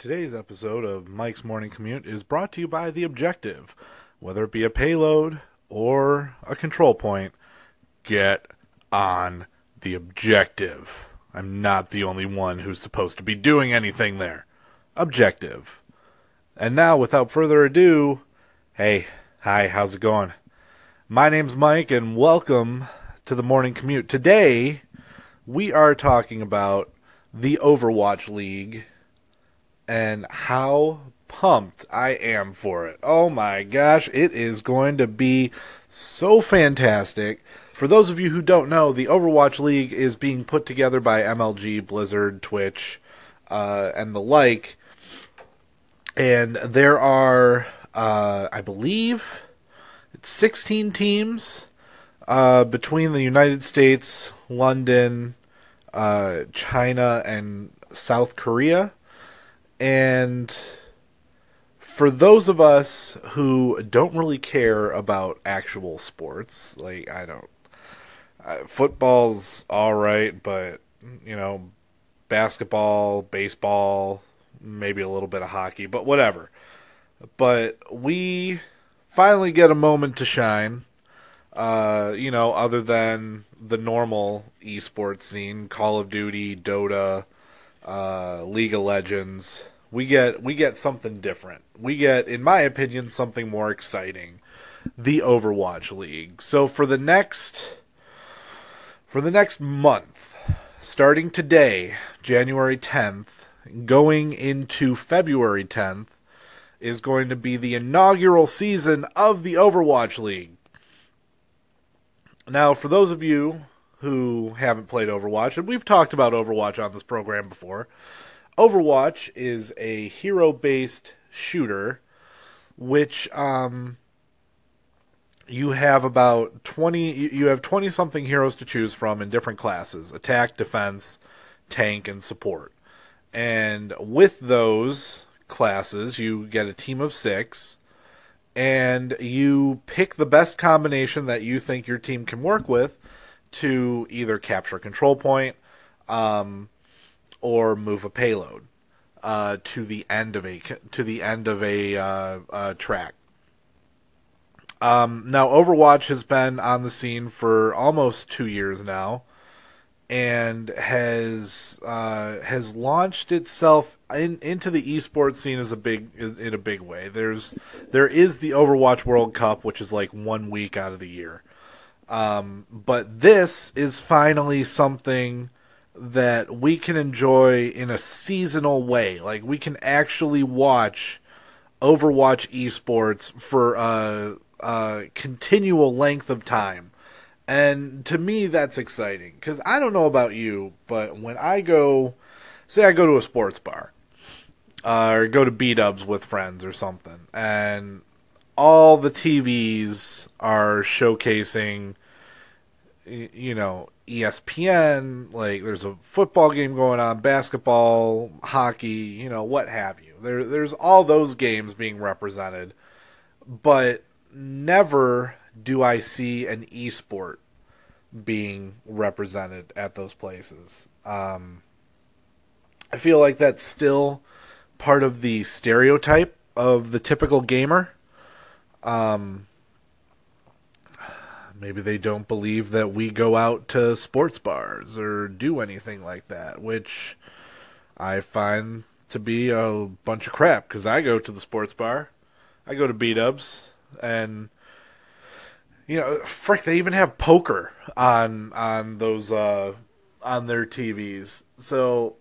Today's episode of Mike's Morning Commute is brought to you by The Objective. Whether it be a payload or a control point, get on The Objective. I'm not the only one who's supposed to be doing anything there. Objective. And now, without further ado, hey, hi, how's it going? My name's Mike, and welcome to the Morning Commute. Today, we are talking about the Overwatch League and how pumped I am for it. Oh my gosh, it is going to be so fantastic. For those of you who don't know, the Overwatch League is being put together by MLG, Blizzard, Twitch, uh, and the like. And there are, uh, I believe, it's 16 teams uh, between the United States, London, uh, China, and South Korea. And for those of us who don't really care about actual sports, like I don't, uh, football's all right, but you know, basketball, baseball, maybe a little bit of hockey, but whatever. But we finally get a moment to shine. Uh, you know, other than the normal esports scene, Call of Duty, Dota, uh, League of Legends, we get we get something different. We get, in my opinion, something more exciting. The Overwatch League. So for the next for the next month, starting today, January 10th, going into February 10th, is going to be the inaugural season of the Overwatch League. Now, for those of you who haven't played Overwatch, and we've talked about Overwatch on this program before, Overwatch is a hero based shooter which um, you have about 20 you have 20 something heroes to choose from in different classes attack defense tank and support. And with those classes you get a team of six and you pick the best combination that you think your team can work with to either capture a control point um, or move a payload uh, to the end of a to the end of a uh, track. Um, now, Overwatch has been on the scene for almost two years now, and has uh, has launched itself in, into the esports scene as a big in a big way. There's there is the Overwatch World Cup, which is like one week out of the year, um, but this is finally something that we can enjoy in a seasonal way. Like we can actually watch Overwatch esports for a, a continual length of time. And to me, that's exciting because I don't know about you, but when I go, say, I go to a sports bar uh, or go to B Dubs with friends or something, and all the TVs are showcasing, you know, ESPN, like there's a football game going on, basketball, hockey, you know, what have you. There there's all those games being represented, but never do I see an esport being represented at those places. Um, I feel like that's still part of the stereotype of the typical gamer. Um, Maybe they don't believe that we go out to sports bars or do anything like that, which I find to be a bunch of crap because I go to the sports bar, I go to B Dubs, and you know, frick, they even have poker on on those uh, on their TVs. So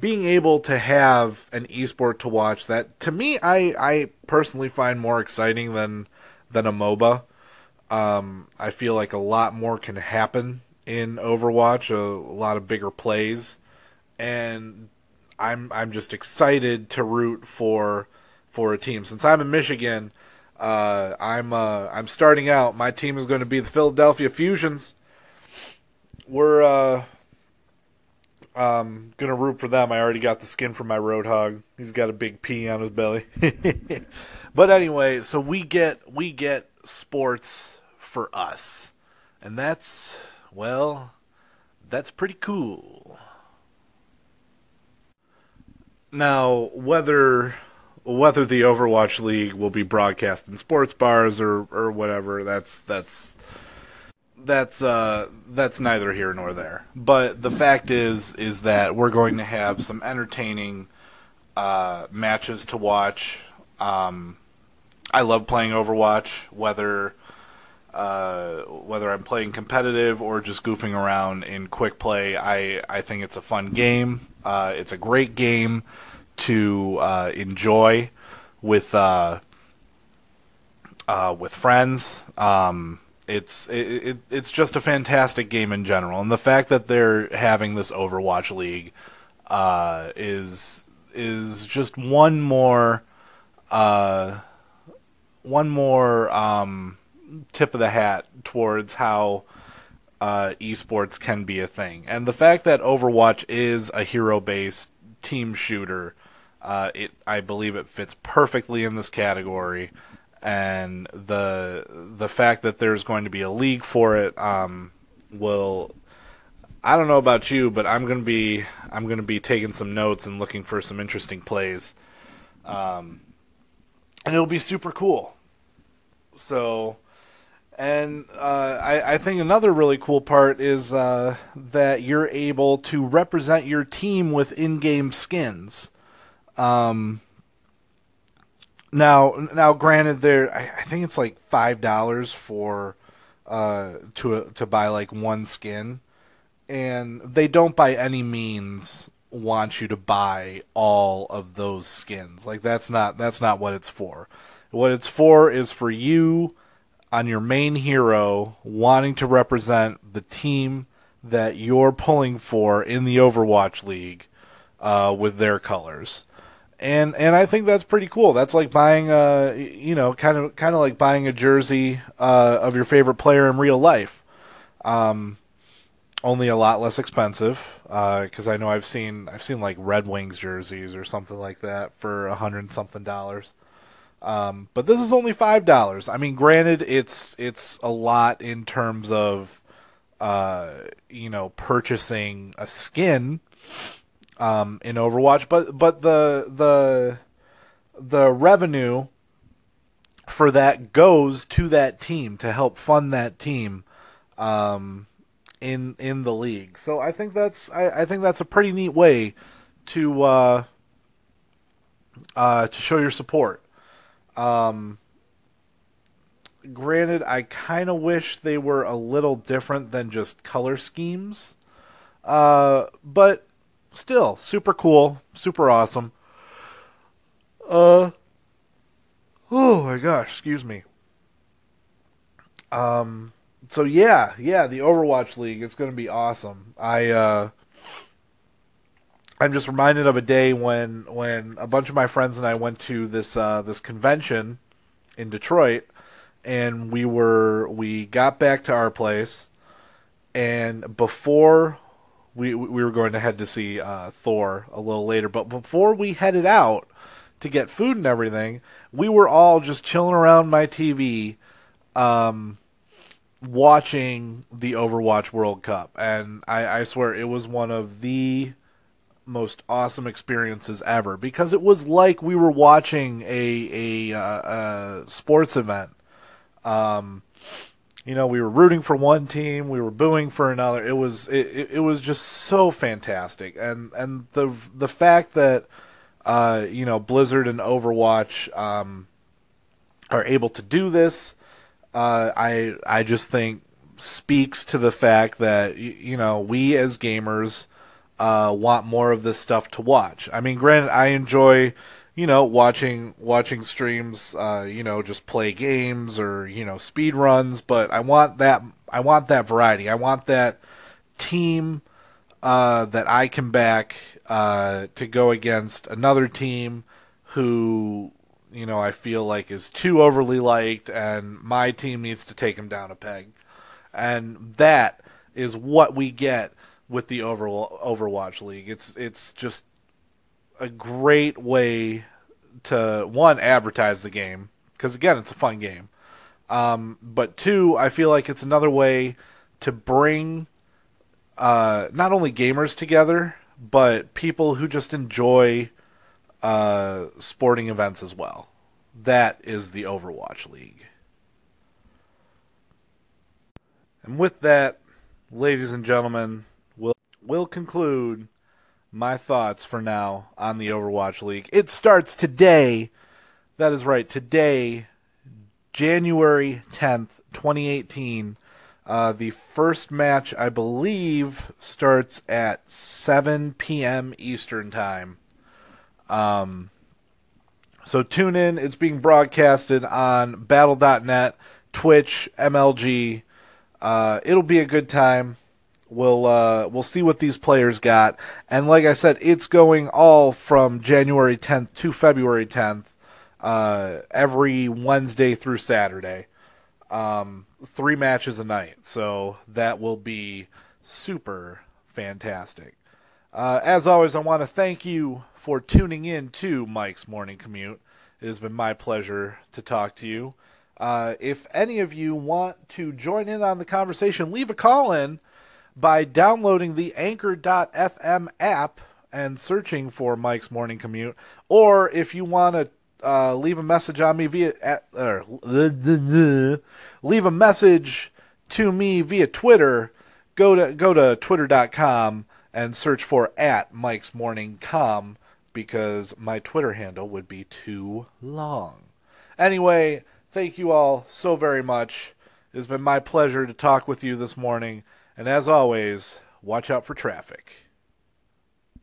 being able to have an esport to watch that to me, I I personally find more exciting than than a MOBA. Um, I feel like a lot more can happen in Overwatch, a, a lot of bigger plays, and I'm I'm just excited to root for for a team. Since I'm in Michigan, uh, I'm uh, I'm starting out. My team is going to be the Philadelphia Fusions. We're uh, um, gonna root for them. I already got the skin for my Roadhog. He's got a big P on his belly. but anyway, so we get we get sports for us. And that's, well, that's pretty cool. now whether whether the Overwatch League will be broadcast in sports bars or or whatever, that's that's that's uh that's neither here nor there. But the fact is is that we're going to have some entertaining uh, matches to watch. Um, I love playing Overwatch, whether uh, whether I'm playing competitive or just goofing around in quick play. I I think it's a fun game. Uh, it's a great game to uh, enjoy with uh, uh, with friends. Um, it's it, it, it's just a fantastic game in general, and the fact that they're having this Overwatch League uh, is is just one more uh, one more um, tip of the hat towards how uh, esports can be a thing, and the fact that Overwatch is a hero-based team shooter, uh, it I believe it fits perfectly in this category. And the the fact that there's going to be a league for it um, will I don't know about you, but I'm gonna be I'm gonna be taking some notes and looking for some interesting plays, um, and it'll be super cool. So, and uh, I, I think another really cool part is uh, that you're able to represent your team with in-game skins. Um, now, now, granted, there I, I think it's like five dollars for uh, to to buy like one skin, and they don't by any means want you to buy all of those skins. Like that's not that's not what it's for. What it's for is for you on your main hero wanting to represent the team that you're pulling for in the Overwatch League uh, with their colors and and I think that's pretty cool. That's like buying a you know kind of kind of like buying a jersey uh, of your favorite player in real life. Um, only a lot less expensive because uh, I know I've seen I've seen like Red Wings jerseys or something like that for a hundred something dollars. Um, but this is only five dollars. I mean, granted, it's it's a lot in terms of uh, you know purchasing a skin um, in Overwatch, but but the the the revenue for that goes to that team to help fund that team um, in in the league. So I think that's I, I think that's a pretty neat way to uh, uh, to show your support. Um, granted, I kind of wish they were a little different than just color schemes, uh, but still super cool, super awesome. Uh Oh my gosh, excuse me. Um so yeah, yeah, the Overwatch League, it's going to be awesome. I uh I'm just reminded of a day when when a bunch of my friends and I went to this uh this convention in Detroit and we were we got back to our place and before we we were going to head to see uh, Thor a little later, but before we headed out to get food and everything, we were all just chilling around my TV, um, watching the Overwatch World Cup, and I, I swear it was one of the most awesome experiences ever because it was like we were watching a a, uh, a sports event. Um, you know, we were rooting for one team, we were booing for another. It was it, it was just so fantastic, and and the the fact that uh, you know Blizzard and Overwatch um, are able to do this, uh, I I just think speaks to the fact that you know we as gamers uh, want more of this stuff to watch. I mean, granted, I enjoy you know, watching watching streams, uh, you know, just play games or you know speed runs. But I want that I want that variety. I want that team uh, that I can back uh, to go against another team who you know I feel like is too overly liked, and my team needs to take him down a peg. And that is what we get with the Overwatch League. It's it's just a great way to one advertise the game because again, it's a fun game. Um, but two, I feel like it's another way to bring uh, not only gamers together, but people who just enjoy uh, sporting events as well. That is the Overwatch League. And with that, ladies and gentlemen, we'll, we'll conclude my thoughts for now on the Overwatch League. It starts today. That is right, today, January 10th, 2018. Uh, the first match, I believe, starts at 7 p.m. Eastern Time. Um, so tune in. It's being broadcasted on Battle.net, Twitch, MLG. Uh, it'll be a good time. We'll uh, we'll see what these players got, and like I said, it's going all from January 10th to February 10th, uh, every Wednesday through Saturday, um, three matches a night. So that will be super fantastic. Uh, as always, I want to thank you for tuning in to Mike's Morning Commute. It has been my pleasure to talk to you. Uh, if any of you want to join in on the conversation, leave a call in by downloading the Anchor.fm app and searching for Mike's Morning Commute. Or if you want to uh, leave a message on me via at, uh, leave a message to me via Twitter, go to go to twitter.com and search for at Mike's Morning Com because my Twitter handle would be too long. Anyway, thank you all so very much. It has been my pleasure to talk with you this morning. And as always, watch out for traffic.